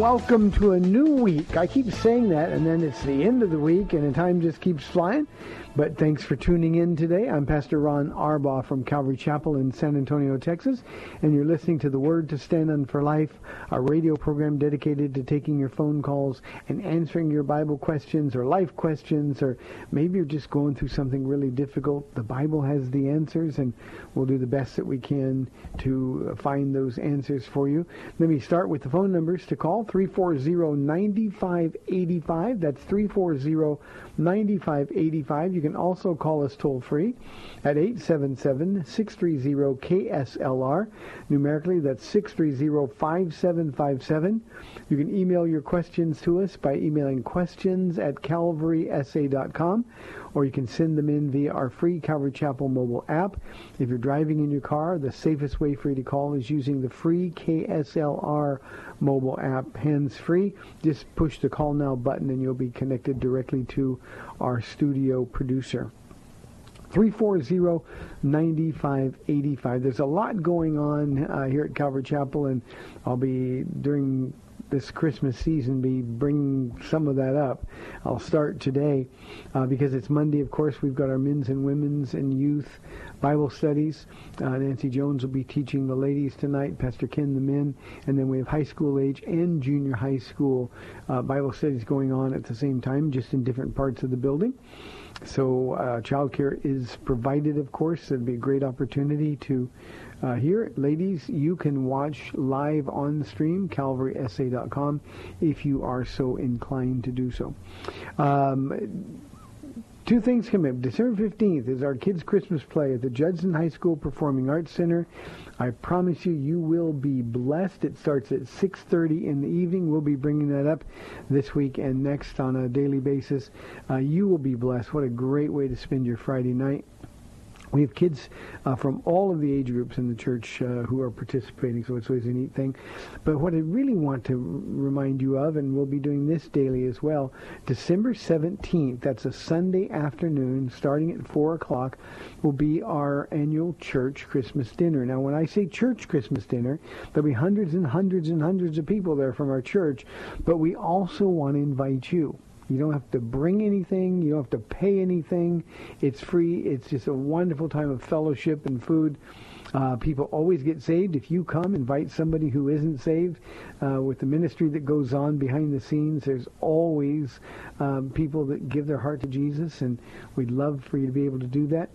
Welcome to a new week. I keep saying that, and then it's the end of the week, and the time just keeps flying. But thanks for tuning in today. I'm Pastor Ron Arbaugh from Calvary Chapel in San Antonio, Texas, and you're listening to the Word to Stand on for Life, a radio program dedicated to taking your phone calls and answering your Bible questions or life questions, or maybe you're just going through something really difficult. The Bible has the answers, and we'll do the best that we can to find those answers for you. Let me start with the phone numbers to call 340-9585. That's 340-9585. You can also call us toll free at 877-630-KSLR. Numerically, that's 630-5757. You can email your questions to us by emailing questions at calvarysa.com or you can send them in via our free Calvary Chapel mobile app. If you're driving in your car, the safest way for you to call is using the free KSLR mobile app, hands-free. Just push the call now button and you'll be connected directly to our studio producer. 340-9585. There's a lot going on uh, here at Calvary Chapel, and I'll be during this Christmas season be bringing some of that up. I'll start today uh, because it's Monday. Of course, we've got our men's and women's and youth Bible studies. Uh, Nancy Jones will be teaching the ladies tonight, Pastor Ken the men, and then we have high school age and junior high school uh, Bible studies going on at the same time, just in different parts of the building. So uh, childcare is provided, of course. It'd be a great opportunity to uh, hear. Ladies, you can watch live on stream, calvarysa.com, if you are so inclined to do so. Um, Two things coming up. December 15th is our kids' Christmas play at the Judson High School Performing Arts Center. I promise you, you will be blessed. It starts at 6.30 in the evening. We'll be bringing that up this week and next on a daily basis. Uh, you will be blessed. What a great way to spend your Friday night. We have kids uh, from all of the age groups in the church uh, who are participating, so it's always a neat thing. But what I really want to remind you of, and we'll be doing this daily as well, December 17th, that's a Sunday afternoon, starting at 4 o'clock, will be our annual church Christmas dinner. Now, when I say church Christmas dinner, there'll be hundreds and hundreds and hundreds of people there from our church, but we also want to invite you. You don't have to bring anything. You don't have to pay anything. It's free. It's just a wonderful time of fellowship and food. Uh, people always get saved if you come, invite somebody who isn't saved. Uh, with the ministry that goes on behind the scenes, there's always um, people that give their heart to Jesus, and we'd love for you to be able to do that.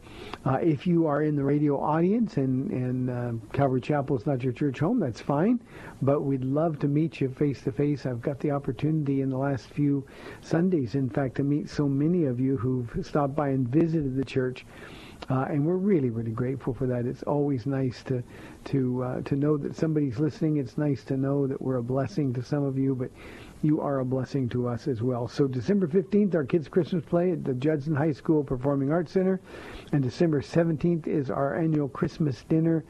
Uh, if you are in the radio audience and, and uh, Calvary Chapel is not your church home, that's fine, but we'd love to meet you face to face. I've got the opportunity in the last few Sundays, in fact, to meet so many of you who've stopped by and visited the church. Uh, and we're really, really grateful for that. It's always nice to to uh, to know that somebody's listening. It's nice to know that we're a blessing to some of you, but you are a blessing to us as well. So December 15th, our kids' Christmas play at the Judson High School Performing Arts Center, and December 17th is our annual Christmas dinner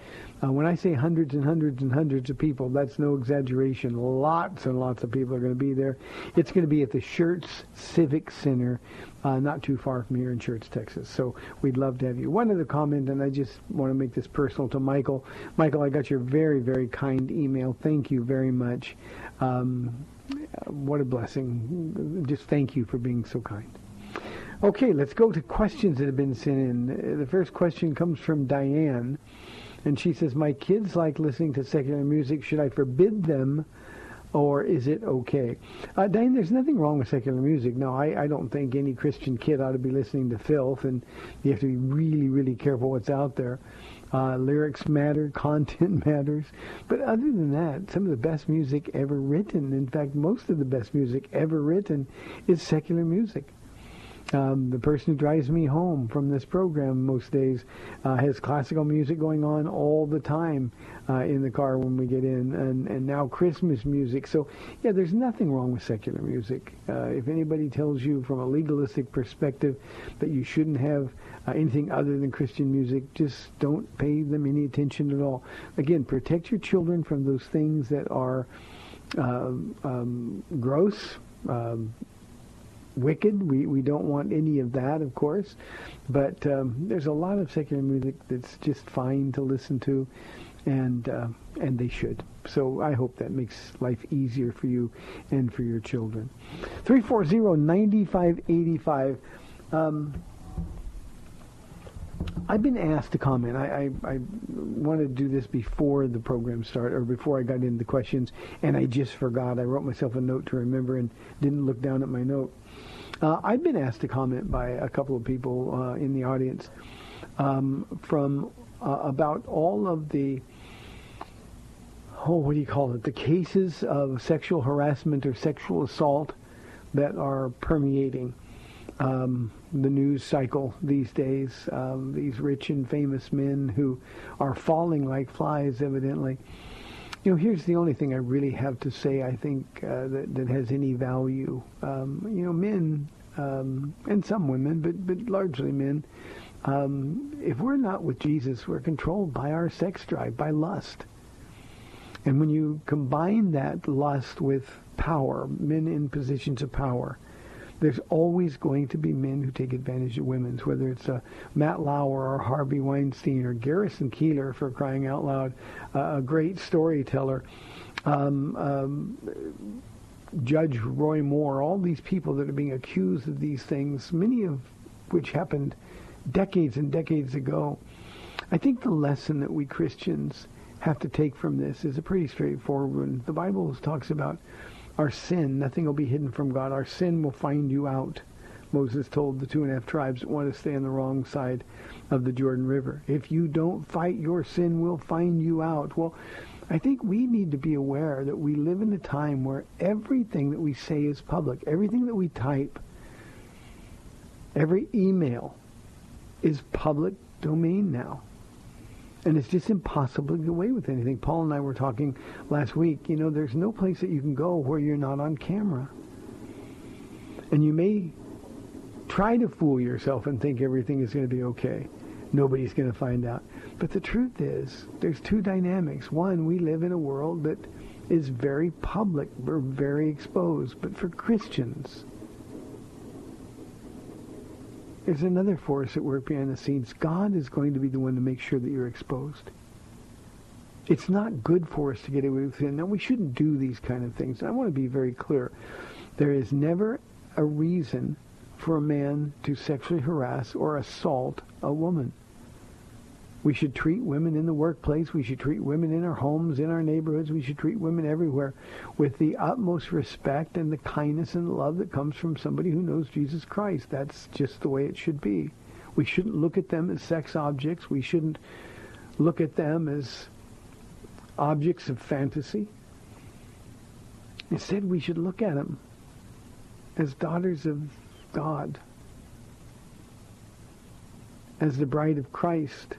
Uh, when I say hundreds and hundreds and hundreds of people, that's no exaggeration. Lots and lots of people are going to be there. It's going to be at the Schertz Civic Center, uh, not too far from here in Schertz, Texas. So we'd love to have you. One other comment, and I just want to make this personal to Michael. Michael, I got your very, very kind email. Thank you very much. Um, what a blessing. Just thank you for being so kind. Okay, let's go to questions that have been sent in. The first question comes from Diane. And she says, my kids like listening to secular music. Should I forbid them or is it okay? Uh, Diane, there's nothing wrong with secular music. No, I, I don't think any Christian kid ought to be listening to filth, and you have to be really, really careful what's out there. Uh, lyrics matter, content matters. But other than that, some of the best music ever written, in fact, most of the best music ever written, is secular music. Um, the person who drives me home from this program most days uh, has classical music going on all the time uh, in the car when we get in, and, and now Christmas music. So, yeah, there's nothing wrong with secular music. Uh, if anybody tells you from a legalistic perspective that you shouldn't have uh, anything other than Christian music, just don't pay them any attention at all. Again, protect your children from those things that are um, um, gross. Um, wicked. We we don't want any of that, of course. But um, there's a lot of secular music that's just fine to listen to, and uh, and they should. So I hope that makes life easier for you and for your children. 340-9585. Um, I've been asked to comment. I, I, I wanted to do this before the program started, or before I got into the questions, and I just forgot. I wrote myself a note to remember and didn't look down at my note. Uh, I've been asked to comment by a couple of people uh, in the audience um, from uh, about all of the oh, what do you call it? The cases of sexual harassment or sexual assault that are permeating um, the news cycle these days. Um, these rich and famous men who are falling like flies, evidently. You know, here's the only thing I really have to say. I think uh, that that has any value. Um, you know, men um, and some women, but but largely men. Um, if we're not with Jesus, we're controlled by our sex drive, by lust. And when you combine that lust with power, men in positions of power, there's always going to be men who take advantage of women, whether it's uh, Matt Lauer or Harvey Weinstein or Garrison Keillor for crying out loud, uh, a great storyteller. Um, um, Judge Roy Moore, all these people that are being accused of these things, many of which happened decades and decades ago. I think the lesson that we Christians have to take from this is a pretty straightforward one. The Bible talks about our sin, nothing will be hidden from God. Our sin will find you out. Moses told the two and a half tribes that want to stay on the wrong side of the Jordan River. If you don't fight, your sin will find you out. Well, I think we need to be aware that we live in a time where everything that we say is public. Everything that we type, every email is public domain now. And it's just impossible to get away with anything. Paul and I were talking last week. You know, there's no place that you can go where you're not on camera. And you may try to fool yourself and think everything is going to be okay. Nobody's going to find out. But the truth is, there's two dynamics. One, we live in a world that is very public. We're very exposed. But for Christians, there's another force at work behind the scenes. God is going to be the one to make sure that you're exposed. It's not good for us to get away with it. Now, we shouldn't do these kind of things. I want to be very clear. There is never a reason for a man to sexually harass or assault a woman. We should treat women in the workplace. We should treat women in our homes, in our neighborhoods. We should treat women everywhere with the utmost respect and the kindness and love that comes from somebody who knows Jesus Christ. That's just the way it should be. We shouldn't look at them as sex objects. We shouldn't look at them as objects of fantasy. Instead, we should look at them as daughters of God, as the bride of Christ.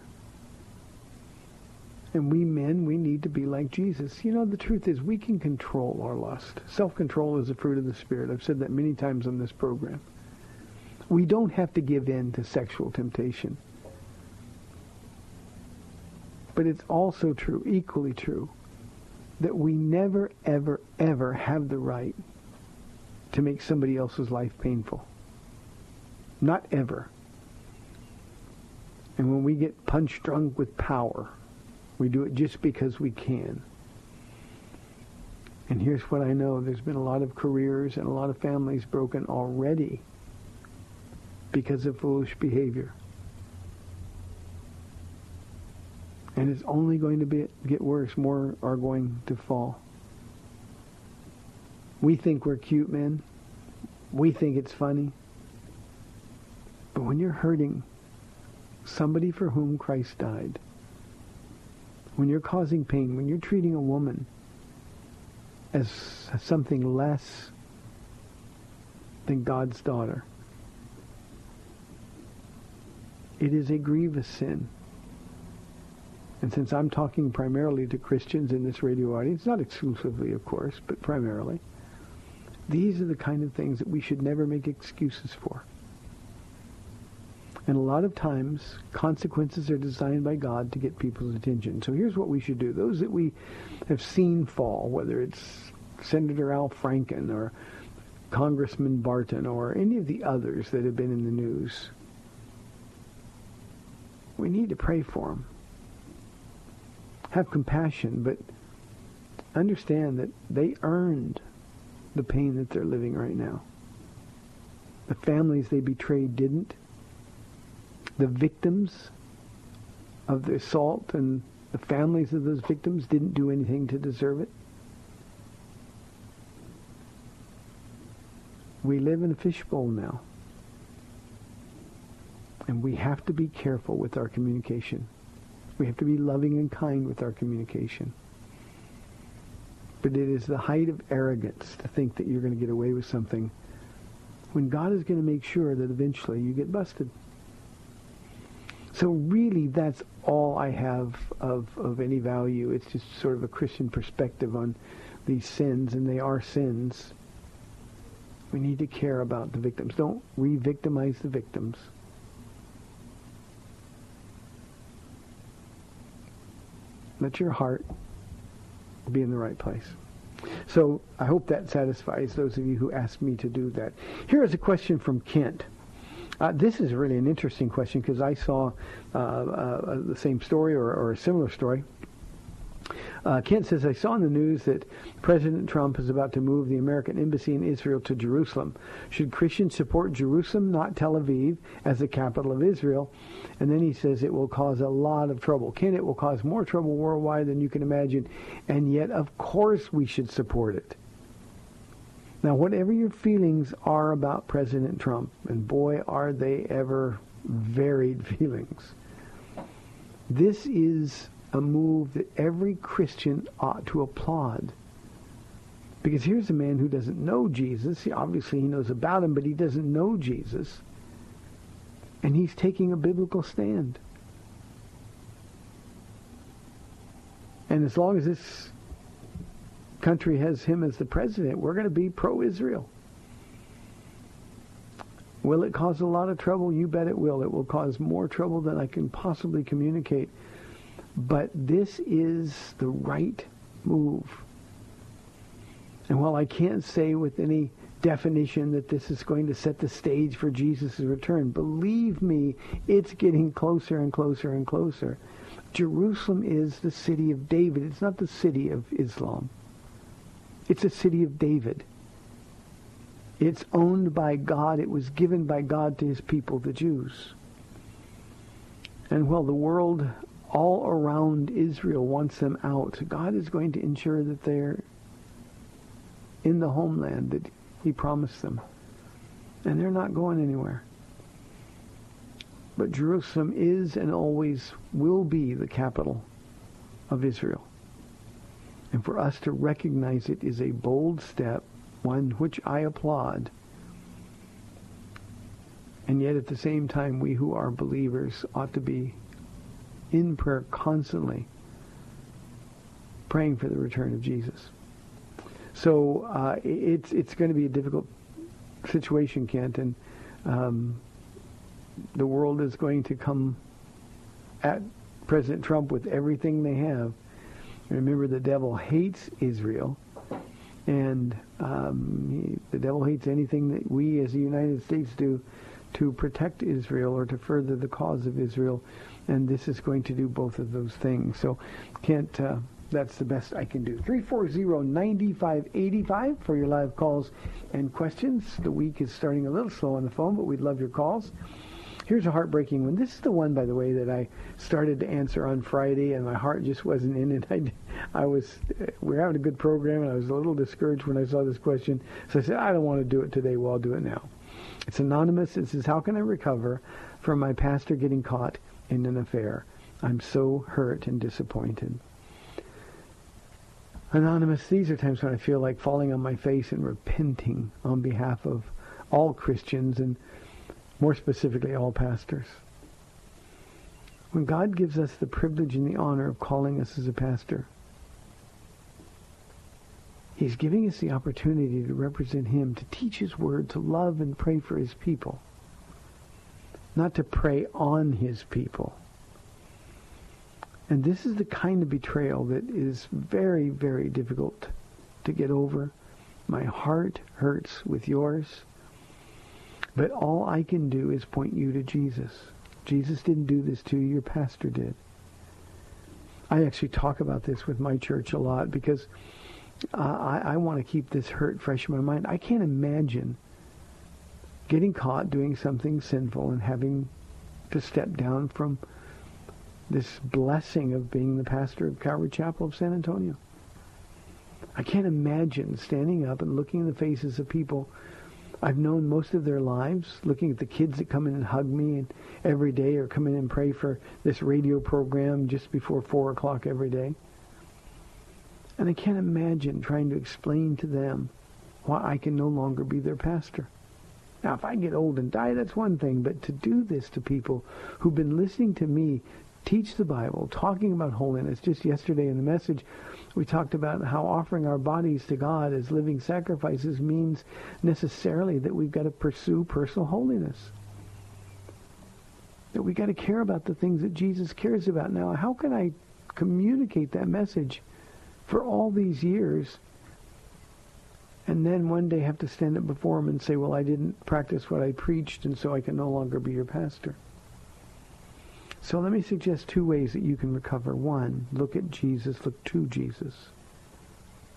And we men, we need to be like Jesus. You know, the truth is we can control our lust. Self-control is a fruit of the Spirit. I've said that many times on this program. We don't have to give in to sexual temptation. But it's also true, equally true, that we never, ever, ever have the right to make somebody else's life painful. Not ever. And when we get punch drunk with power, we do it just because we can. And here's what I know. There's been a lot of careers and a lot of families broken already because of foolish behavior. And it's only going to be, get worse. More are going to fall. We think we're cute men. We think it's funny. But when you're hurting somebody for whom Christ died, when you're causing pain, when you're treating a woman as something less than God's daughter, it is a grievous sin. And since I'm talking primarily to Christians in this radio audience, not exclusively, of course, but primarily, these are the kind of things that we should never make excuses for. And a lot of times, consequences are designed by God to get people's attention. So here's what we should do. Those that we have seen fall, whether it's Senator Al Franken or Congressman Barton or any of the others that have been in the news, we need to pray for them. Have compassion, but understand that they earned the pain that they're living right now. The families they betrayed didn't. The victims of the assault and the families of those victims didn't do anything to deserve it. We live in a fishbowl now. And we have to be careful with our communication. We have to be loving and kind with our communication. But it is the height of arrogance to think that you're going to get away with something when God is going to make sure that eventually you get busted. So really, that's all I have of, of any value. It's just sort of a Christian perspective on these sins, and they are sins. We need to care about the victims. Don't re-victimize the victims. Let your heart be in the right place. So I hope that satisfies those of you who asked me to do that. Here is a question from Kent. Uh, this is really an interesting question because I saw uh, uh, the same story or, or, a similar story. Uh, Kent says, I saw in the news that President Trump is about to move the American embassy in Israel to Jerusalem. Should Christians support Jerusalem, not Tel Aviv, as the capital of Israel? And then he says it will cause a lot of trouble. Ken, it will cause more trouble worldwide than you can imagine. And yet, of course, we should support it. Now, whatever your feelings are about President Trump, and boy, are they ever varied feelings, this is a move that every Christian ought to applaud. Because here's a man who doesn't know Jesus. He, obviously, he knows about him, but he doesn't know Jesus. And he's taking a biblical stand. And as long as this country has him as the president, we're going to be pro-Israel. Will it cause a lot of trouble? You bet it will. It will cause more trouble than I can possibly communicate. But this is the right move. And while I can't say with any definition that this is going to set the stage for Jesus' return, believe me, it's getting closer and closer and closer. Jerusalem is the city of David. It's not the city of Islam. It's a city of David. It's owned by God. It was given by God to his people, the Jews. And while the world all around Israel wants them out, God is going to ensure that they're in the homeland that he promised them. And they're not going anywhere. But Jerusalem is and always will be the capital of Israel. And for us to recognize it is a bold step, one which I applaud. And yet at the same time, we who are believers ought to be in prayer constantly, praying for the return of Jesus. So uh, it's it's going to be a difficult situation, Kent, and um, the world is going to come at President Trump with everything they have. Remember, the devil hates Israel, and um, he, the devil hates anything that we as the United States do to protect Israel or to further the cause of Israel, and this is going to do both of those things. So, Kent. Uh, that's the best I can do. 340-9585 for your live calls and questions. The week is starting a little slow on the phone, but we'd love your calls. Here's a heartbreaking one. This is the one, by the way, that I started to answer on Friday, and my heart just wasn't in it. I, I was, we are having a good program, and I was a little discouraged when I saw this question. So I said, I don't want to do it today. Well, I'll do it now. It's anonymous. It says, how can I recover from my pastor getting caught in an affair? I'm so hurt and disappointed. Anonymous, these are times when I feel like falling on my face and repenting on behalf of all Christians and more specifically all pastors. When God gives us the privilege and the honor of calling us as a pastor, He's giving us the opportunity to represent Him, to teach His Word, to love and pray for His people, not to prey on His people. And this is the kind of betrayal that is very, very difficult to get over. My heart hurts with yours. But all I can do is point you to Jesus. Jesus didn't do this to you. Your pastor did. I actually talk about this with my church a lot because uh, I, I want to keep this hurt fresh in my mind. I can't imagine getting caught doing something sinful and having to step down from this blessing of being the pastor of Calvary Chapel of San Antonio. I can't imagine standing up and looking in the faces of people I've known most of their lives, looking at the kids that come in and hug me and every day or come in and pray for this radio program just before 4 o'clock every day. And I can't imagine trying to explain to them why I can no longer be their pastor. Now, if I get old and die, that's one thing, but to do this to people who've been listening to me teach the Bible, talking about holiness. Just yesterday in the message, we talked about how offering our bodies to God as living sacrifices means necessarily that we've got to pursue personal holiness. That we've got to care about the things that Jesus cares about. Now, how can I communicate that message for all these years and then one day have to stand up before him and say, well, I didn't practice what I preached and so I can no longer be your pastor? So let me suggest two ways that you can recover. One, look at Jesus, look to Jesus.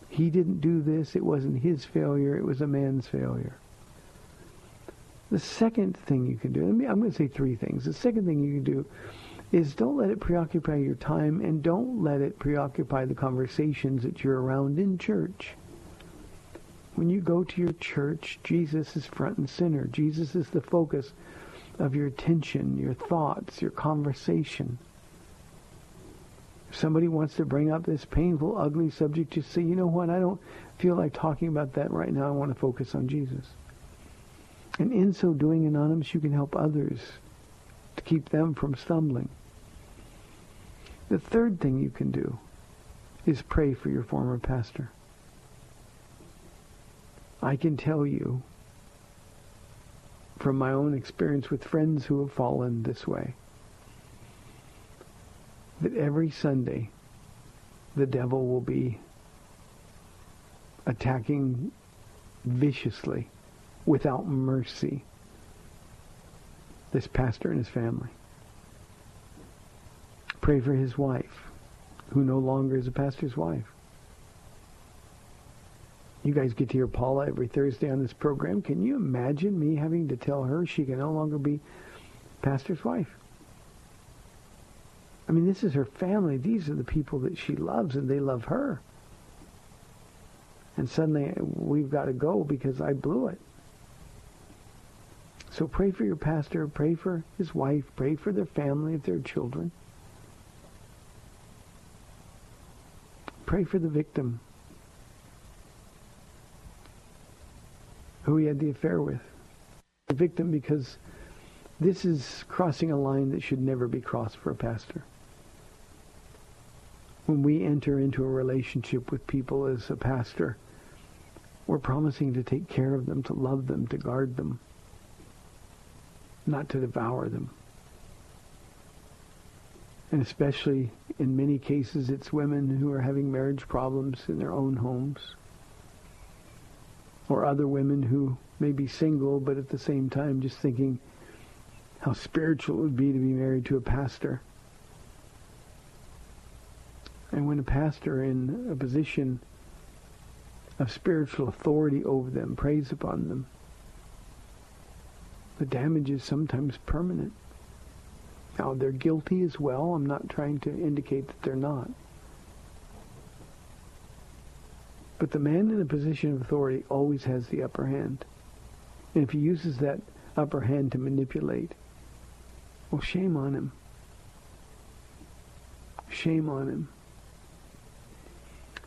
He didn't do this. It wasn't his failure. It was a man's failure. The second thing you can do, I'm going to say three things. The second thing you can do is don't let it preoccupy your time and don't let it preoccupy the conversations that you're around in church. When you go to your church, Jesus is front and center. Jesus is the focus of your attention, your thoughts, your conversation. If somebody wants to bring up this painful, ugly subject, just say, you know what, I don't feel like talking about that right now. I want to focus on Jesus. And in so doing, Anonymous, you can help others to keep them from stumbling. The third thing you can do is pray for your former pastor. I can tell you from my own experience with friends who have fallen this way that every Sunday the devil will be attacking viciously without mercy this pastor and his family. Pray for his wife, who no longer is a pastor's wife. You guys get to hear Paula every Thursday on this program. Can you imagine me having to tell her she can no longer be pastor's wife? I mean, this is her family. These are the people that she loves, and they love her. And suddenly we've got to go because I blew it. So pray for your pastor. Pray for his wife. Pray for their family if they're children. Pray for the victim. Who he had the affair with. The victim because this is crossing a line that should never be crossed for a pastor. When we enter into a relationship with people as a pastor, we're promising to take care of them, to love them, to guard them, not to devour them. And especially in many cases, it's women who are having marriage problems in their own homes. Or other women who may be single, but at the same time just thinking how spiritual it would be to be married to a pastor. And when a pastor in a position of spiritual authority over them preys upon them, the damage is sometimes permanent. Now, they're guilty as well. I'm not trying to indicate that they're not. But the man in a position of authority always has the upper hand. And if he uses that upper hand to manipulate, well, shame on him. Shame on him.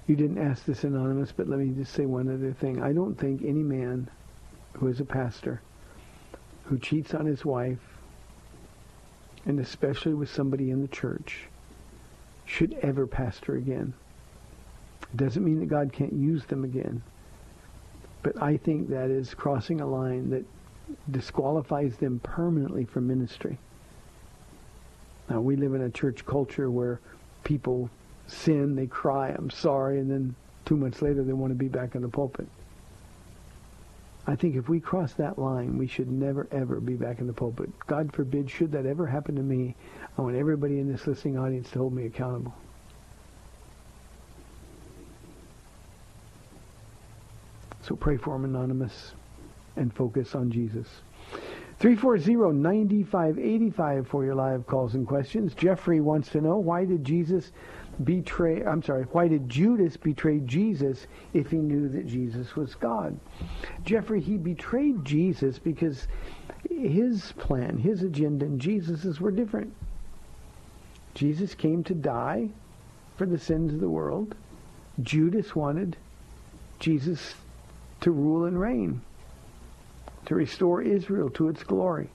You didn't ask this anonymous, but let me just say one other thing. I don't think any man who is a pastor who cheats on his wife, and especially with somebody in the church, should ever pastor again. Doesn't mean that God can't use them again. But I think that is crossing a line that disqualifies them permanently from ministry. Now, we live in a church culture where people sin, they cry, I'm sorry, and then two months later they want to be back in the pulpit. I think if we cross that line, we should never, ever be back in the pulpit. God forbid, should that ever happen to me, I want everybody in this listening audience to hold me accountable. So pray for him, Anonymous, and focus on Jesus. 340-9585 for your live calls and questions. Jeffrey wants to know, why did Jesus betray, I'm sorry, why did Judas betray Jesus if he knew that Jesus was God? Jeffrey, he betrayed Jesus because his plan, his agenda, and Jesus's were different. Jesus came to die for the sins of the world. Judas wanted Jesus to rule and reign, to restore Israel to its glory,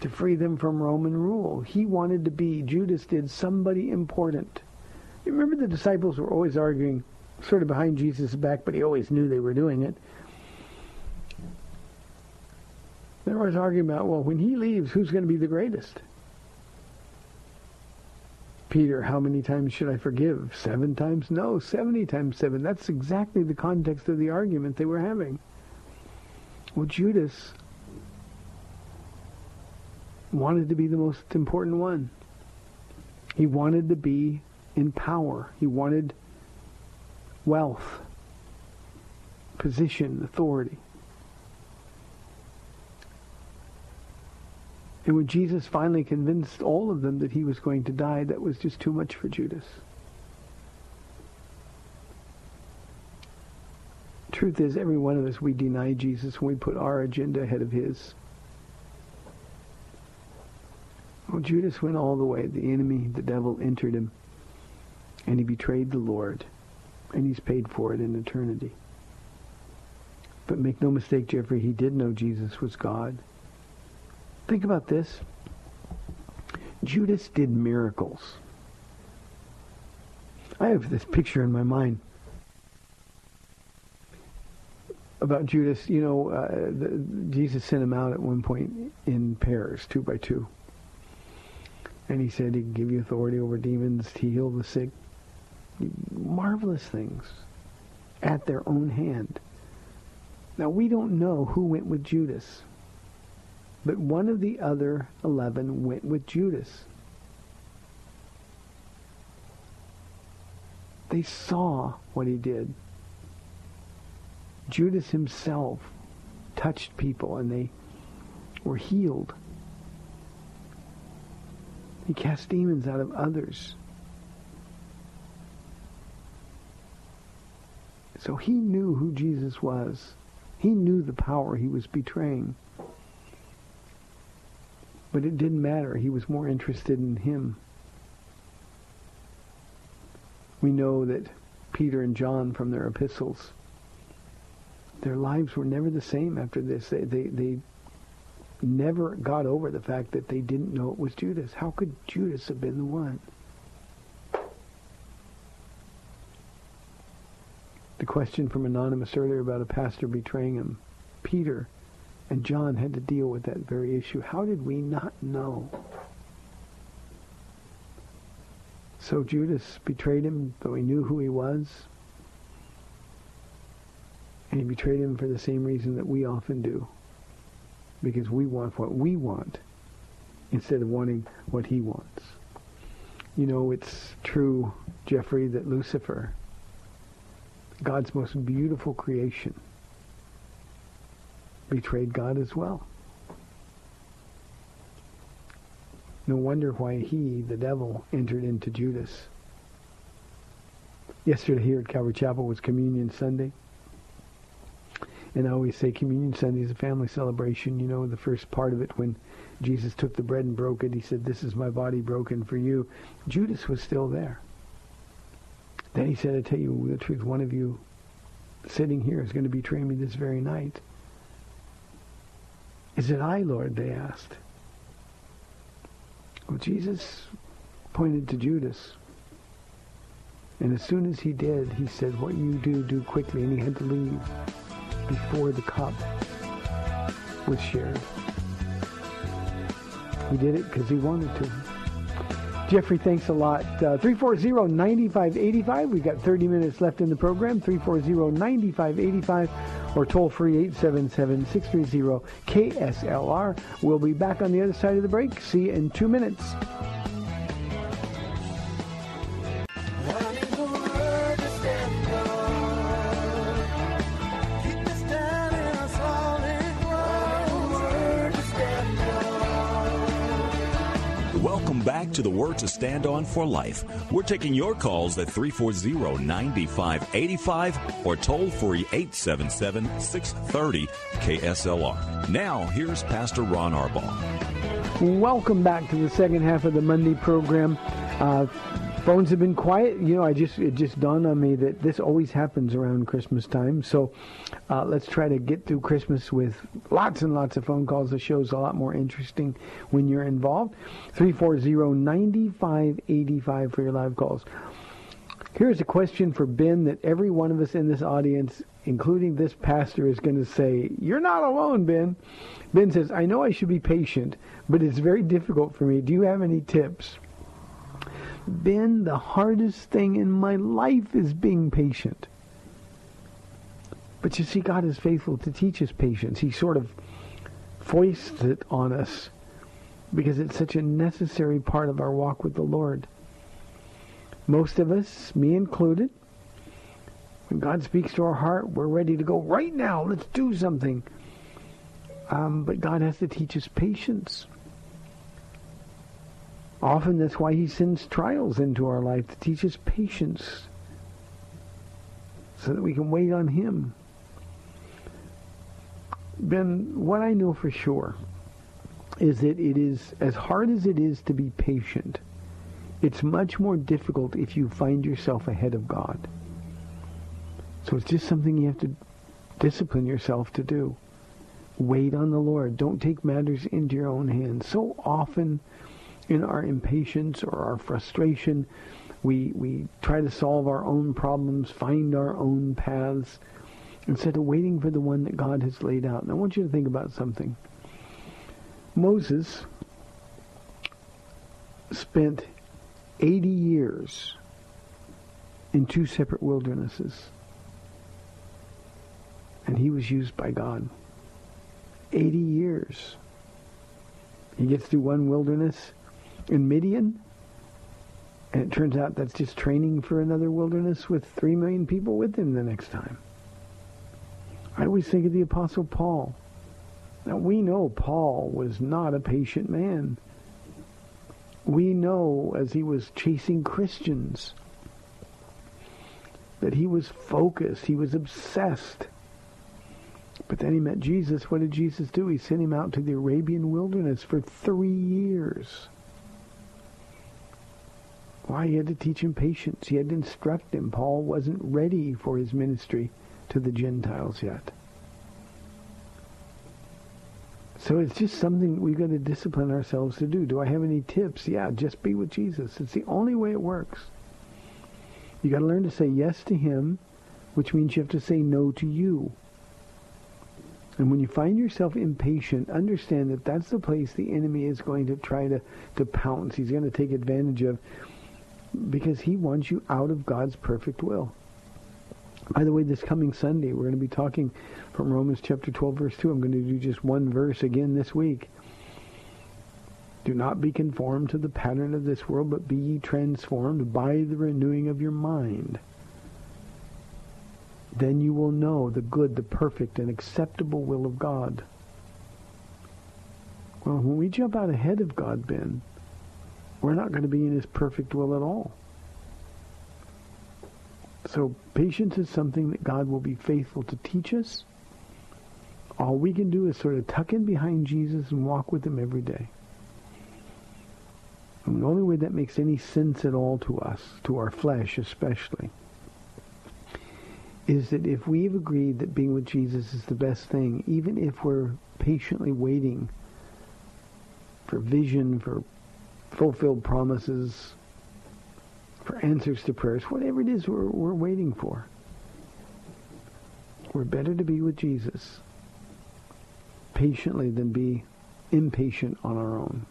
to free them from Roman rule. He wanted to be, Judas did, somebody important. You remember the disciples were always arguing sort of behind Jesus' back, but he always knew they were doing it. They're always arguing about, well, when he leaves, who's going to be the greatest? Peter, how many times should I forgive? Seven times? No, 70 times seven. That's exactly the context of the argument they were having. Well, Judas wanted to be the most important one. He wanted to be in power. He wanted wealth, position, authority. And when Jesus finally convinced all of them that he was going to die, that was just too much for Judas. Truth is, every one of us, we deny Jesus when we put our agenda ahead of his. Well, Judas went all the way. The enemy, the devil, entered him. And he betrayed the Lord. And he's paid for it in eternity. But make no mistake, Jeffrey, he did know Jesus was God. Think about this. Judas did miracles. I have this picture in my mind about Judas. You know, uh, the, Jesus sent him out at one point in pairs, two by two. And he said he can give you authority over demons, to heal the sick. Marvelous things at their own hand. Now, we don't know who went with Judas. But one of the other eleven went with Judas. They saw what he did. Judas himself touched people and they were healed. He cast demons out of others. So he knew who Jesus was. He knew the power he was betraying. But it didn't matter. He was more interested in him. We know that Peter and John from their epistles, their lives were never the same after this. They, they, they never got over the fact that they didn't know it was Judas. How could Judas have been the one? The question from Anonymous earlier about a pastor betraying him. Peter and John had to deal with that very issue. How did we not know? So Judas betrayed him, though he knew who he was. And he betrayed him for the same reason that we often do. Because we want what we want instead of wanting what he wants. You know, it's true, Jeffrey, that Lucifer, God's most beautiful creation, betrayed God as well. No wonder why he, the devil, entered into Judas. Yesterday here at Calvary Chapel was Communion Sunday. And I always say Communion Sunday is a family celebration. You know, the first part of it when Jesus took the bread and broke it, he said, this is my body broken for you. Judas was still there. Then he said, I tell you the truth, one of you sitting here is going to betray me this very night. Is it I, Lord? They asked. Well, Jesus pointed to Judas. And as soon as he did, he said, what you do, do quickly. And he had to leave before the cup was shared. He did it because he wanted to. Jeffrey, thanks a lot. Uh, 340-9585. We've got 30 minutes left in the program. 340-9585 or toll free 877-630-KSLR. We'll be back on the other side of the break. See you in two minutes. To the Word to Stand On for Life. We're taking your calls at 340-9585 or toll free 877-630-KSLR. Now, here's Pastor Ron Arbaugh. Welcome back to the second half of the Monday program. Uh, phones have been quiet. You know, I just it just dawned on me that this always happens around Christmas time. So uh, let's try to get through Christmas with lots and lots of phone calls. The show's a lot more interesting when you're involved. 340-9585 for your live calls. Here's a question for Ben that every one of us in this audience, including this pastor, is going to say, You're not alone, Ben. Ben says, I know I should be patient, but it's very difficult for me. Do you have any tips? Ben, the hardest thing in my life is being patient. But you see, God is faithful to teach us patience. He sort of foists it on us because it's such a necessary part of our walk with the Lord. Most of us, me included, when God speaks to our heart, we're ready to go right now. Let's do something. Um, but God has to teach us patience. Often that's why he sends trials into our life to teach us patience so that we can wait on him. Ben, what I know for sure is that it is, as hard as it is to be patient, it's much more difficult if you find yourself ahead of God. So it's just something you have to discipline yourself to do. Wait on the Lord. Don't take matters into your own hands. So often in our impatience or our frustration, we, we try to solve our own problems, find our own paths, instead of waiting for the one that God has laid out. And I want you to think about something. Moses spent 80 years in two separate wildernesses. And he was used by God. 80 years. He gets through one wilderness in Midian, and it turns out that's just training for another wilderness with three million people with him the next time. I always think of the Apostle Paul. Now we know Paul was not a patient man. We know as he was chasing Christians that he was focused, he was obsessed. But then he met Jesus. What did Jesus do? He sent him out to the Arabian wilderness for three years. Why? He had to teach him patience. He had to instruct him. Paul wasn't ready for his ministry to the Gentiles yet. So it's just something we've got to discipline ourselves to do. Do I have any tips? Yeah, just be with Jesus. It's the only way it works. You got to learn to say yes to him, which means you have to say no to you. And when you find yourself impatient, understand that that's the place the enemy is going to try to, to pounce. He's going to take advantage of because he wants you out of God's perfect will. By the way, this coming Sunday, we're going to be talking from Romans chapter 12, verse 2. I'm going to do just one verse again this week. Do not be conformed to the pattern of this world, but be ye transformed by the renewing of your mind. Then you will know the good, the perfect, and acceptable will of God. Well, when we jump out ahead of God, Ben, we're not going to be in his perfect will at all. So patience is something that God will be faithful to teach us. All we can do is sort of tuck in behind Jesus and walk with him every day. And the only way that makes any sense at all to us, to our flesh especially, is that if we've agreed that being with Jesus is the best thing, even if we're patiently waiting for vision, for fulfilled promises, for answers to prayers, whatever it is we're, we're waiting for, we're better to be with Jesus patiently than be impatient on our own.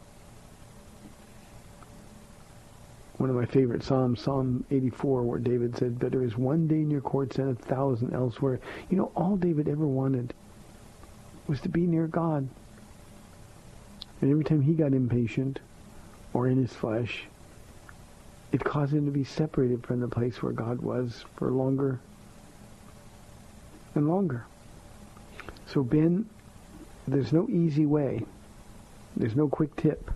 One of my favorite Psalms, Psalm 84, where David said, Better is one day in your courts than a thousand elsewhere. You know, all David ever wanted was to be near God. And every time he got impatient or in his flesh, it caused him to be separated from the place where God was for longer and longer. So Ben, there's no easy way. There's no quick tip.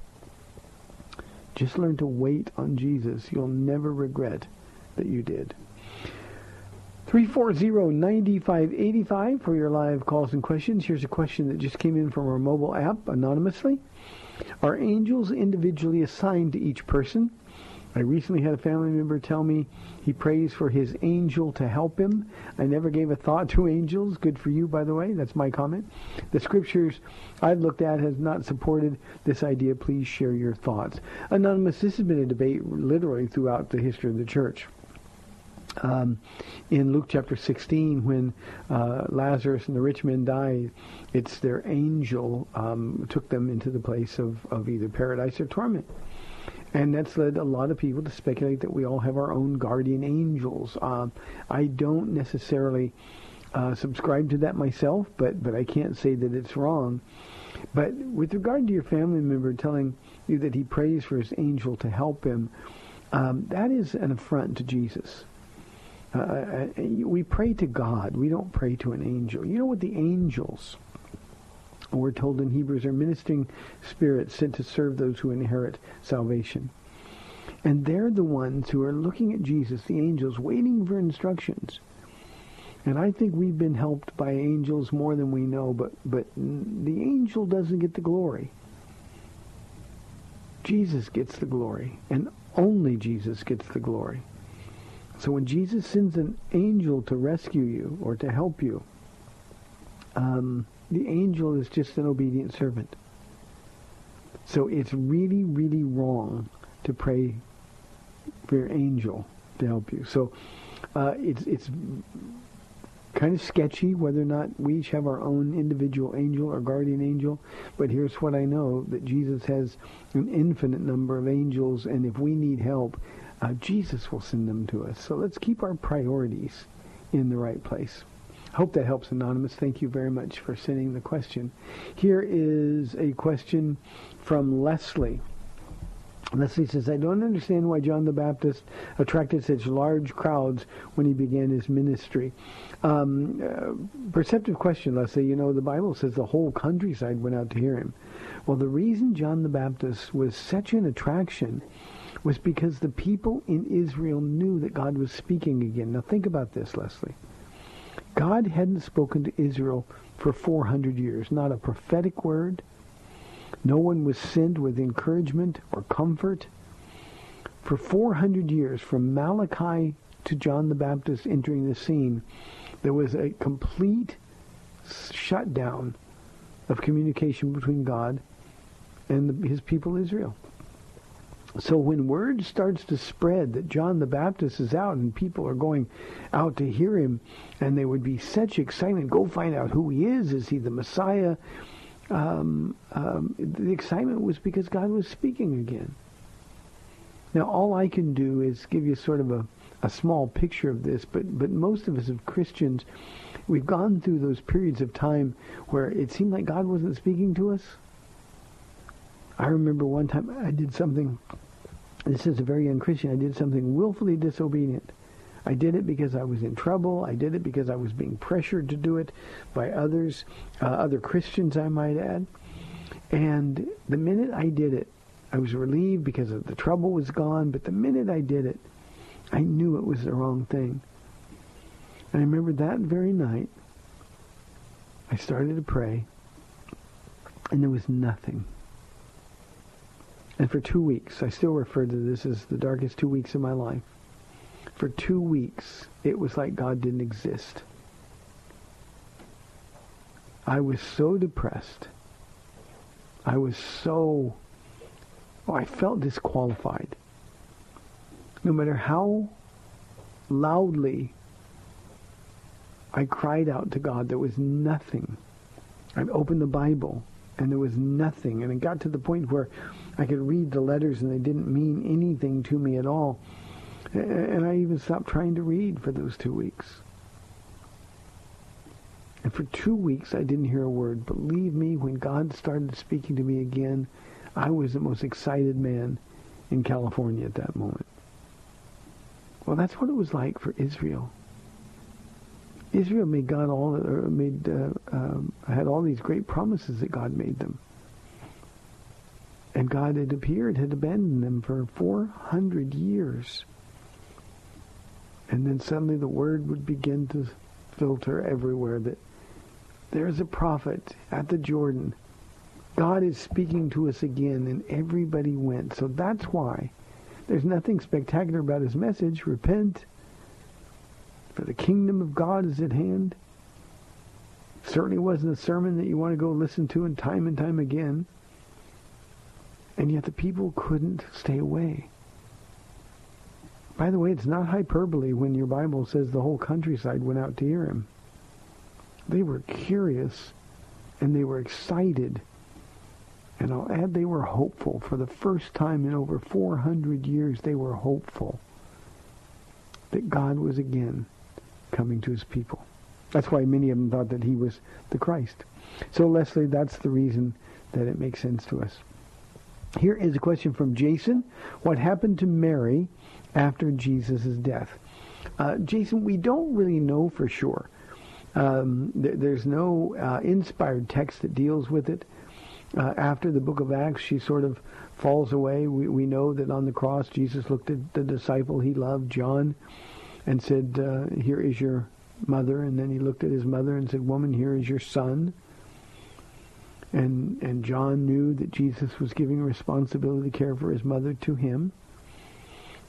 Just learn to wait on Jesus. You'll never regret that you did. 340-9585 for your live calls and questions. Here's a question that just came in from our mobile app anonymously. Are angels individually assigned to each person? I recently had a family member tell me he prays for his angel to help him. I never gave a thought to angels. Good for you, by the way. That's my comment. The scriptures I've looked at has not supported this idea. Please share your thoughts. Anonymous, this has been a debate literally throughout the history of the church. Um, in Luke chapter 16, when uh, Lazarus and the rich men died, it's their angel um, took them into the place of, of either paradise or torment. And that's led a lot of people to speculate that we all have our own guardian angels. Um, I don't necessarily uh, subscribe to that myself, but, but I can't say that it's wrong. But with regard to your family member telling you that he prays for his angel to help him, um, that is an affront to Jesus. Uh, uh we pray to God. We don't pray to an angel. You know what the angels we're told in Hebrews, are ministering spirits sent to serve those who inherit salvation. And they're the ones who are looking at Jesus, the angels, waiting for instructions. And I think we've been helped by angels more than we know, but, but the angel doesn't get the glory. Jesus gets the glory, and only Jesus gets the glory. So when Jesus sends an angel to rescue you or to help you, um, the angel is just an obedient servant. So it's really, really wrong to pray for your angel to help you. So uh, it's it's kind of sketchy whether or not we each have our own individual angel or guardian angel. But here's what I know, that Jesus has an infinite number of angels, and if we need help, uh, Jesus will send them to us. So let's keep our priorities in the right place. Hope that helps, Anonymous. Thank you very much for sending the question. Here is a question from Leslie. Leslie says, I don't understand why John the Baptist attracted such large crowds when he began his ministry. Um, uh, perceptive question, Leslie. You know, the Bible says the whole countryside went out to hear him. Well, the reason John the Baptist was such an attraction was because the people in Israel knew that God was speaking again. Now think about this, Leslie. God hadn't spoken to Israel for 400 years, not a prophetic word. No one was sent with encouragement or comfort. For 400 years, from Malachi to John the Baptist entering the scene, there was a complete shutdown of communication between God and his people Israel. So when word starts to spread that John the Baptist is out and people are going out to hear him, and there would be such excitement, go find out who he is. Is he the Messiah? Um, um, the excitement was because God was speaking again. Now, all I can do is give you sort of a, a small picture of this, but, but most of us as Christians, we've gone through those periods of time where it seemed like God wasn't speaking to us. I remember one time I did something, this is a very young Christian, I did something willfully disobedient. I did it because I was in trouble. I did it because I was being pressured to do it by others, uh, other Christians, I might add. And the minute I did it, I was relieved because the trouble was gone. But the minute I did it, I knew it was the wrong thing. And I remember that very night, I started to pray, and there was nothing. And for two weeks, I still refer to this as the darkest two weeks of my life. For two weeks, it was like God didn't exist. I was so depressed. I was so, oh, I felt disqualified. No matter how loudly I cried out to God, there was nothing. I opened the Bible, and there was nothing. And it got to the point where I could read the letters, and they didn't mean anything to me at all. And I even stopped trying to read for those two weeks. And for two weeks, I didn't hear a word. Believe me, when God started speaking to me again, I was the most excited man in California at that moment. Well, that's what it was like for Israel. Israel made God all, made, uh, um, had all these great promises that God made them. And God had appeared, had abandoned them for 400 years. And then suddenly the word would begin to filter everywhere that there's a prophet at the Jordan. God is speaking to us again, and everybody went. So that's why there's nothing spectacular about his message. Repent, for the kingdom of God is at hand. Certainly wasn't a sermon that you want to go listen to and time and time again. And yet the people couldn't stay away. By the way, it's not hyperbole when your Bible says the whole countryside went out to hear him. They were curious and they were excited. And I'll add they were hopeful. For the first time in over 400 years, they were hopeful that God was again coming to his people. That's why many of them thought that he was the Christ. So, Leslie, that's the reason that it makes sense to us. Here is a question from Jason. What happened to Mary after Jesus' death? Uh, Jason, we don't really know for sure. Um, th- there's no uh, inspired text that deals with it. Uh, after the book of Acts, she sort of falls away. We, we know that on the cross, Jesus looked at the disciple he loved, John, and said, uh, here is your mother. And then he looked at his mother and said, woman, here is your son. And, and John knew that Jesus was giving responsibility to care for his mother to him.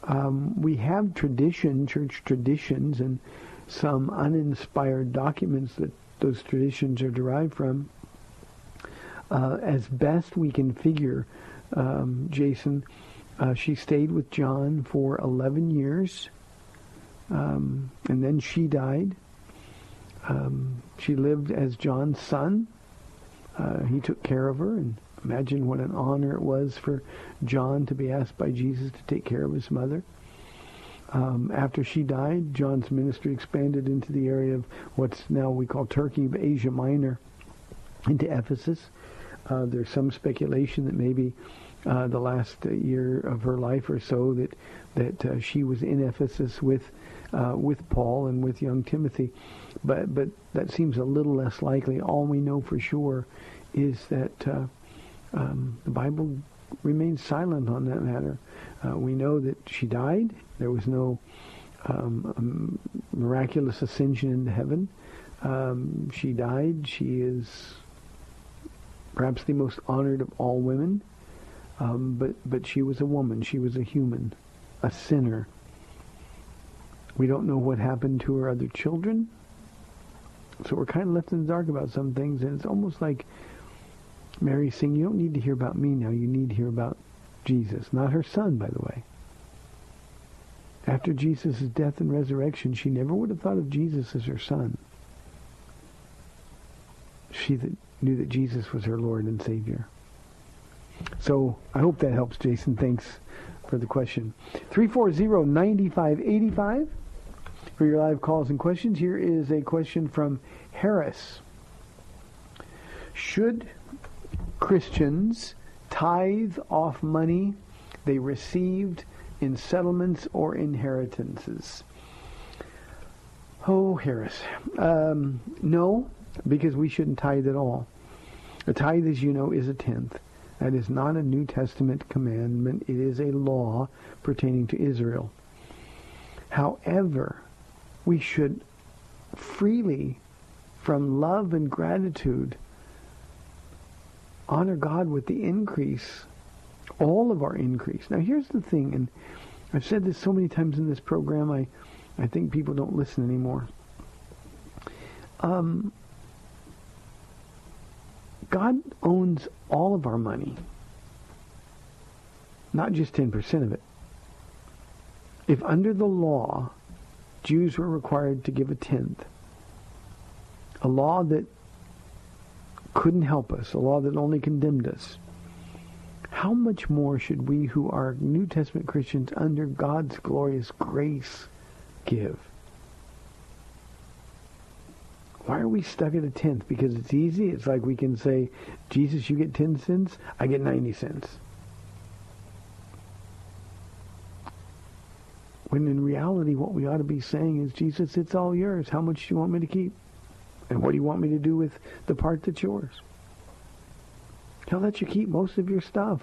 Um, we have tradition, church traditions, and some uninspired documents that those traditions are derived from. Uh, as best we can figure, um, Jason, uh, she stayed with John for 11 years, um, and then she died. Um, she lived as John's son. Uh, he took care of her, and imagine what an honor it was for John to be asked by Jesus to take care of his mother. Um, after she died, John's ministry expanded into the area of what's now we call Turkey, but Asia Minor, into Ephesus. Uh, there's some speculation that maybe uh, the last year of her life or so that that uh, she was in Ephesus with uh, with Paul and with young Timothy, but but that seems a little less likely. All we know for sure is that uh, um, the Bible remains silent on that matter. we know that she died. There was no um, um, miraculous ascension into heaven. Um, she died. She is perhaps the most honored of all women. Um, but but she was a woman. She was a human, a sinner. We don't know what happened to her other children. So we're kind of left in the dark about some things, and it's almost like Mary saying, "You don't need to hear about me now. You need to hear about Jesus, not her son, by the way." After Jesus' death and resurrection, she never would have thought of Jesus as her son. She that knew that Jesus was her Lord and Savior. So I hope that helps, Jason. Thanks for the question. 340-9585 for your live calls and questions. Here is a question from Harris. Should Christians tithe off money they received in settlements or inheritances? Oh, Harris. Um, no, because we shouldn't tithe at all. A tithe, as you know, is a tenth. That is not a New Testament commandment. It is a law pertaining to Israel. However, we should freely, from love and gratitude, honor God with the increase, all of our increase. Now, here's the thing, and I've said this so many times in this program, I, I think people don't listen anymore. Um, God owns all of our money, not just 10% of it. If under the law, Jews were required to give a tenth, a law that couldn't help us, a law that only condemned us, how much more should we who are New Testament Christians under God's glorious grace give? Why are we stuck at a tenth? Because it's easy. It's like we can say, Jesus, you get 10 cents, I get 90 cents. When in reality, what we ought to be saying is, Jesus, it's all yours. How much do you want me to keep? And what do you want me to do with the part that's yours? He'll let you keep most of your stuff.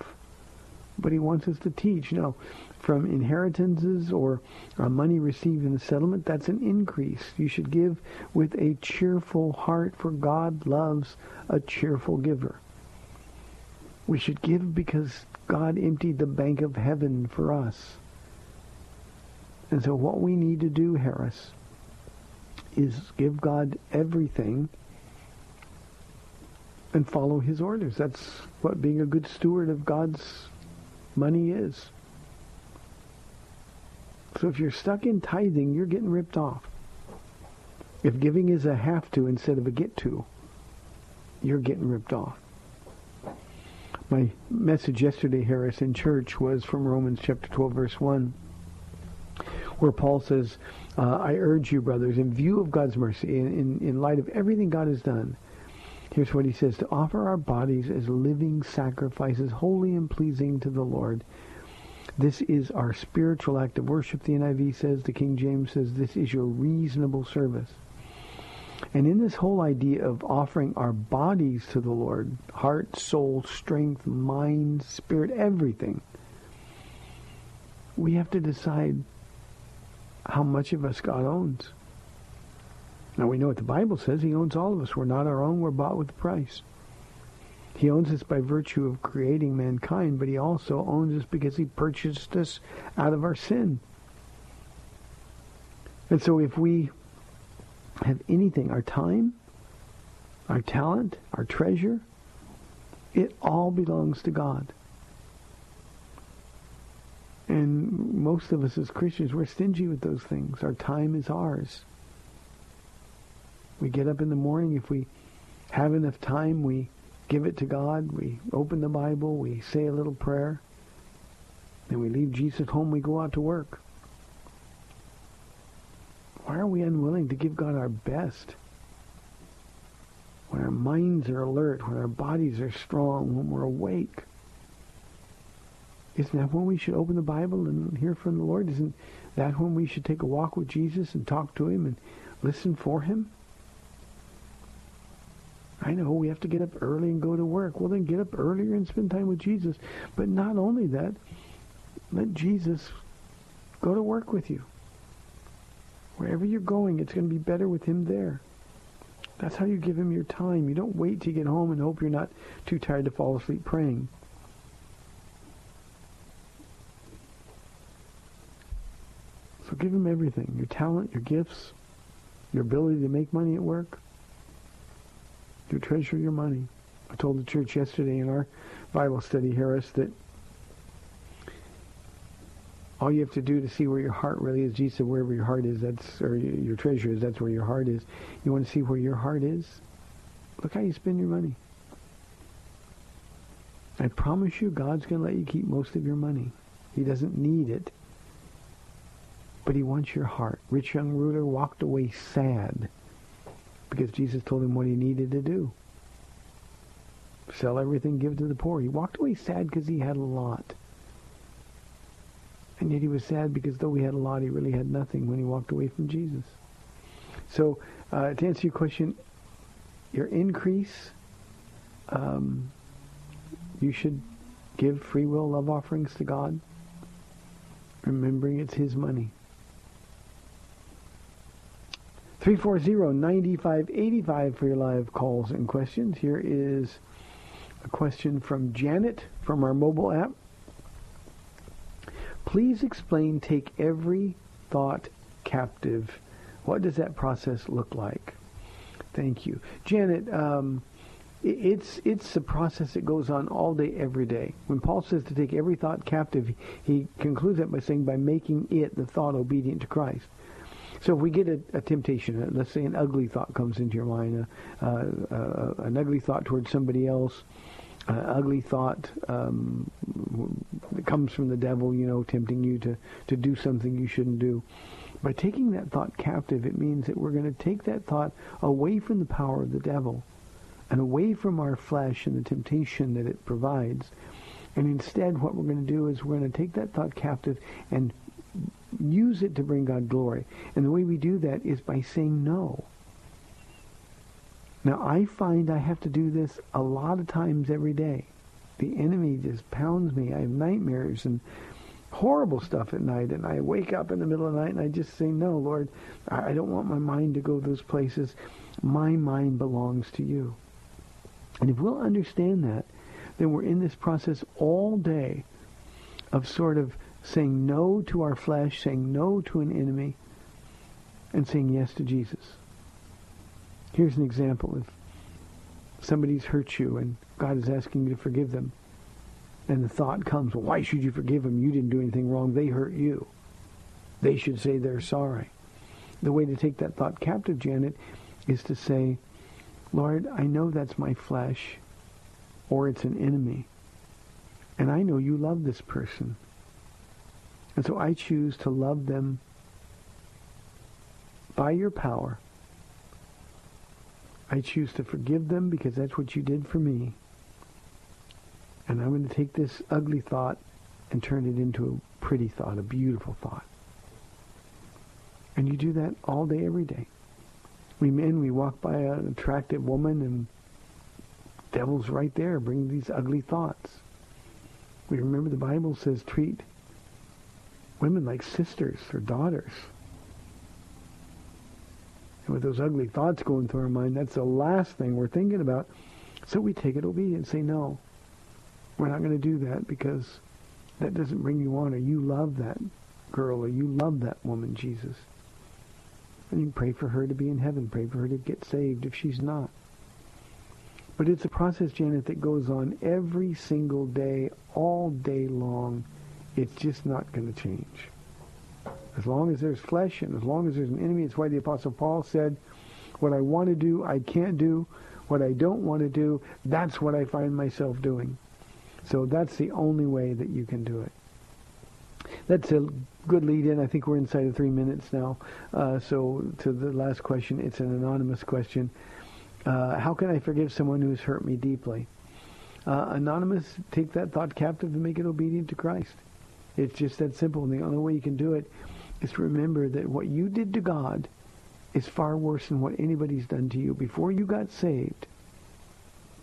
But he wants us to teach. Now, from inheritances or uh, money received in the settlement, that's an increase. You should give with a cheerful heart, for God loves a cheerful giver. We should give because God emptied the bank of heaven for us. And so what we need to do, Harris, is give God everything and follow his orders. That's what being a good steward of God's money is. So if you're stuck in tithing, you're getting ripped off. If giving is a have to instead of a get to, you're getting ripped off. My message yesterday, Harris, in church was from Romans chapter 12, verse 1, where Paul says, uh, I urge you, brothers, in view of God's mercy, in, in, in light of everything God has done, Here's what he says, to offer our bodies as living sacrifices, holy and pleasing to the Lord. This is our spiritual act of worship, the NIV says. The King James says this is your reasonable service. And in this whole idea of offering our bodies to the Lord, heart, soul, strength, mind, spirit, everything, we have to decide how much of us God owns. Now we know what the Bible says. He owns all of us. We're not our own. We're bought with a price. He owns us by virtue of creating mankind, but he also owns us because he purchased us out of our sin. And so if we have anything, our time, our talent, our treasure, it all belongs to God. And most of us as Christians, we're stingy with those things. Our time is ours. We get up in the morning. If we have enough time, we give it to God. We open the Bible. We say a little prayer. Then we leave Jesus home. We go out to work. Why are we unwilling to give God our best? When our minds are alert, when our bodies are strong, when we're awake. Isn't that when we should open the Bible and hear from the Lord? Isn't that when we should take a walk with Jesus and talk to him and listen for him? I know we have to get up early and go to work. Well, then get up earlier and spend time with Jesus. But not only that, let Jesus go to work with you. Wherever you're going, it's going to be better with him there. That's how you give him your time. You don't wait to get home and hope you're not too tired to fall asleep praying. Give him everything. Your talent, your gifts, your ability to make money at work. You treasure your money. I told the church yesterday in our Bible study, Harris, that all you have to do to see where your heart really is, Jesus said, wherever your heart is, that's or your treasure is, that's where your heart is. You want to see where your heart is? Look how you spend your money. I promise you, God's going to let you keep most of your money. He doesn't need it. But he wants your heart. Rich young ruler walked away sad because Jesus told him what he needed to do. Sell everything, give to the poor. He walked away sad because he had a lot. And yet he was sad because though he had a lot, he really had nothing when he walked away from Jesus. So uh, to answer your question, your increase, um, you should give free will love offerings to God, remembering it's his money. 340-9585 for your live calls and questions. Here is a question from Janet from our mobile app. Please explain take every thought captive. What does that process look like? Thank you. Janet, um, it's, it's a process that goes on all day, every day. When Paul says to take every thought captive, he concludes that by saying by making it, the thought, obedient to Christ. So if we get a, a temptation, uh, let's say an ugly thought comes into your mind, uh, uh, an ugly thought towards somebody else, uh, ugly thought um, that comes from the devil, you know, tempting you to, to do something you shouldn't do. By taking that thought captive, it means that we're going to take that thought away from the power of the devil and away from our flesh and the temptation that it provides. And instead, what we're going to do is we're going to take that thought captive and use it to bring God glory. And the way we do that is by saying no. Now, I find I have to do this a lot of times every day. The enemy just pounds me. I have nightmares and horrible stuff at night. And I wake up in the middle of the night and I just say, no, Lord, I don't want my mind to go those places. My mind belongs to you. And if we'll understand that, then we're in this process all day of sort of saying no to our flesh, saying no to an enemy, and saying yes to Jesus. Here's an example. If somebody's hurt you and God is asking you to forgive them, and the thought comes, well, why should you forgive them? You didn't do anything wrong. They hurt you. They should say they're sorry. The way to take that thought captive, Janet, is to say, Lord, I know that's my flesh, or it's an enemy. And I know you love this person. And so I choose to love them by your power. I choose to forgive them because that's what you did for me. And I'm going to take this ugly thought and turn it into a pretty thought, a beautiful thought. And you do that all day, every day. We men, we walk by an attractive woman and devil's right there, bring these ugly thoughts. We remember the Bible says treat women like sisters or daughters. And with those ugly thoughts going through our mind, that's the last thing we're thinking about. So we take it obedient and say, no, we're not going to do that because that doesn't bring you honor. You love that girl or you love that woman, Jesus. And you pray for her to be in heaven. Pray for her to get saved if she's not. But it's a process, Janet, that goes on every single day, all day long. It's just not going to change. As long as there's flesh and as long as there's an enemy, it's why the Apostle Paul said, what I want to do, I can't do. What I don't want to do, that's what I find myself doing. So that's the only way that you can do it. That's a good lead in. I think we're inside of three minutes now. Uh, so to the last question, it's an anonymous question. Uh, how can I forgive someone who's hurt me deeply? Uh, anonymous, take that thought captive and make it obedient to Christ. It's just that simple. And the only way you can do it is to remember that what you did to God is far worse than what anybody's done to you. Before you got saved,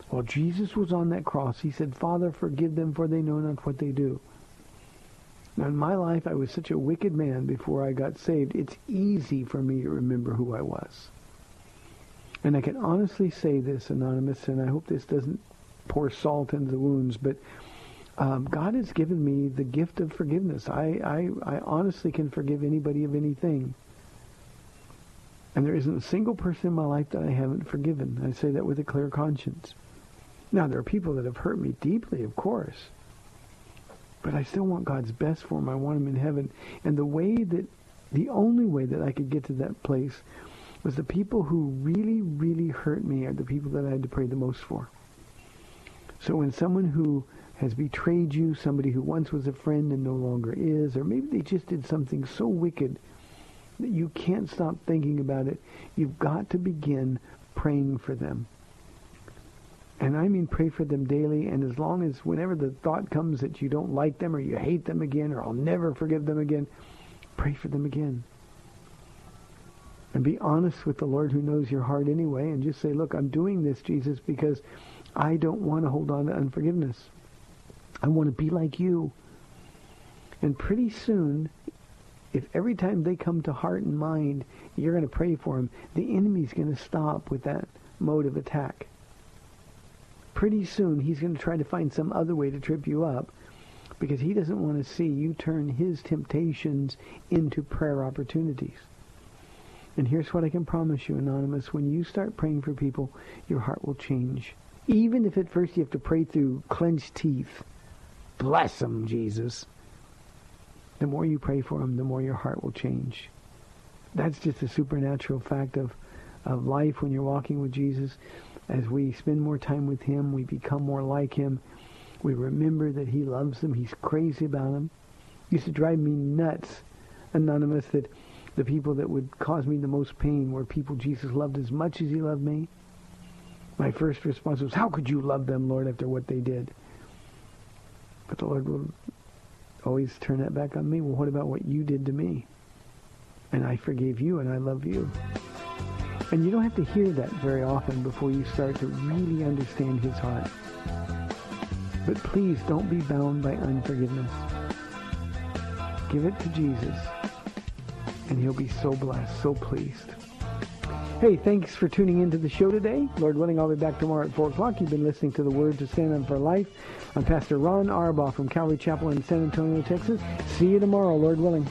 while Jesus was on that cross, he said, Father, forgive them for they know not what they do. Now, in my life, I was such a wicked man before I got saved. It's easy for me to remember who I was. And I can honestly say this, Anonymous, and I hope this doesn't pour salt into the wounds, but um, God has given me the gift of forgiveness. I, I, I honestly can forgive anybody of anything. And there isn't a single person in my life that I haven't forgiven. I say that with a clear conscience. Now, there are people that have hurt me deeply, of course. But I still want God's best for them. I want them in heaven. And the way that, the only way that I could get to that place was the people who really, really hurt me are the people that I had to pray the most for. So when someone who has betrayed you, somebody who once was a friend and no longer is, or maybe they just did something so wicked that you can't stop thinking about it, you've got to begin praying for them. And I mean pray for them daily, and as long as whenever the thought comes that you don't like them or you hate them again or I'll never forgive them again, pray for them again. And be honest with the Lord who knows your heart anyway and just say, look, I'm doing this, Jesus, because I don't want to hold on to unforgiveness. I want to be like you. And pretty soon, if every time they come to heart and mind, you're going to pray for them, the enemy's going to stop with that mode of attack. Pretty soon, he's going to try to find some other way to trip you up because he doesn't want to see you turn his temptations into prayer opportunities. And here's what I can promise you, Anonymous. When you start praying for people, your heart will change. Even if at first you have to pray through clenched teeth. Bless them, Jesus. The more you pray for them, the more your heart will change. That's just a supernatural fact of, of life when you're walking with Jesus. As we spend more time with him, we become more like him. We remember that he loves them. He's crazy about them. Used to drive me nuts, Anonymous, that the people that would cause me the most pain were people Jesus loved as much as he loved me. My first response was, how could you love them, Lord, after what they did? But the Lord will always turn that back on me. Well, what about what you did to me? And I forgave you and I love you. And you don't have to hear that very often before you start to really understand his heart. But please don't be bound by unforgiveness. Give it to Jesus and he'll be so blessed, so pleased. Hey, thanks for tuning into the show today. Lord willing, I'll be back tomorrow at 4 o'clock. You've been listening to the Word to Stand On for Life. I'm Pastor Ron Arbaugh from Calvary Chapel in San Antonio, Texas. See you tomorrow, Lord willing.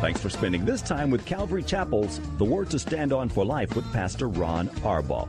Thanks for spending this time with Calvary Chapel's The Word to Stand On for Life with Pastor Ron Arbaugh.